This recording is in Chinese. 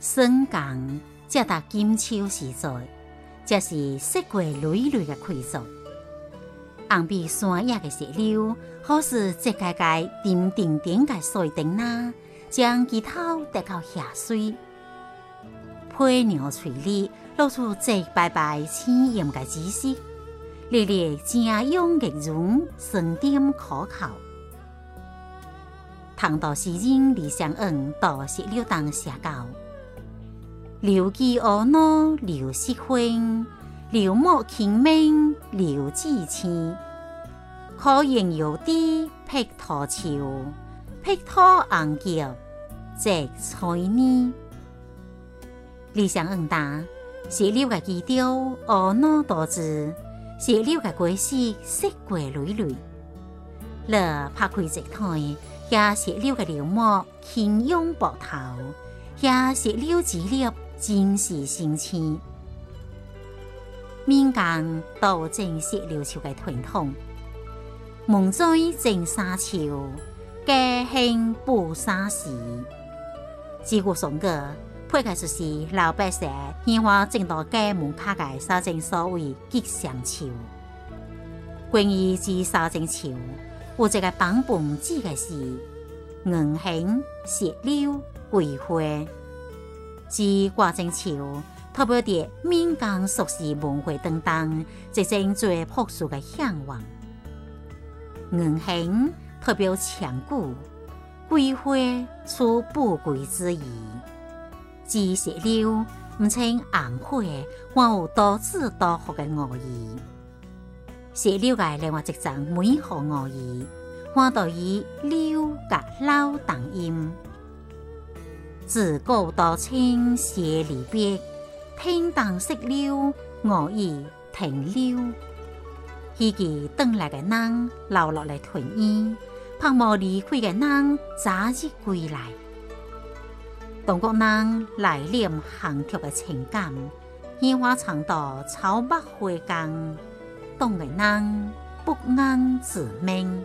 深港才达金秋时在，这是四季累累的开作。红碧山野的石榴，好似一盖盖点点点的水灯呐，将枝头带到下水。配鸟翠里露出一排排鲜艳的姿势，粒粒正涌的容，酸甜可口。唐代诗人李商隐到石榴当写稿：柳枝婀娜柳色鲜。柳木青明柳枝青，可迎油滴碧桃树，碧桃红叶结彩呢。李想恩答：石榴嘅枝条婀娜多姿，石榴嘅果实色果累累。乐拍开一台，遐石榴嘅柳木轻拥薄头，遐石榴枝叶真是新鲜。民间道正石榴树嘅传统，蒙在正沙树，家兴布三时。几乎上个配合就是老百姓喜欢正到家门口嘅沙正所谓吉祥树。关于这沙正树，有一个版本指嘅是银杏、石榴、桂花，之挂正树。代表着闽江俗世文化等等，一种最朴素的向往。银杏代表强固，桂花出富贵之意。紫石榴唔称红花，还有多姿多福的寓意。石榴嘅另外一种美好寓意，看到以榴甲老同音，自古多称谢离别。天当石榴，我意停留。希冀等来嘅人留落来团圆，盼望离开嘅人早日归来。中国人来念幸福嘅情感，烟花长到草木花干，东嘅人不安自命。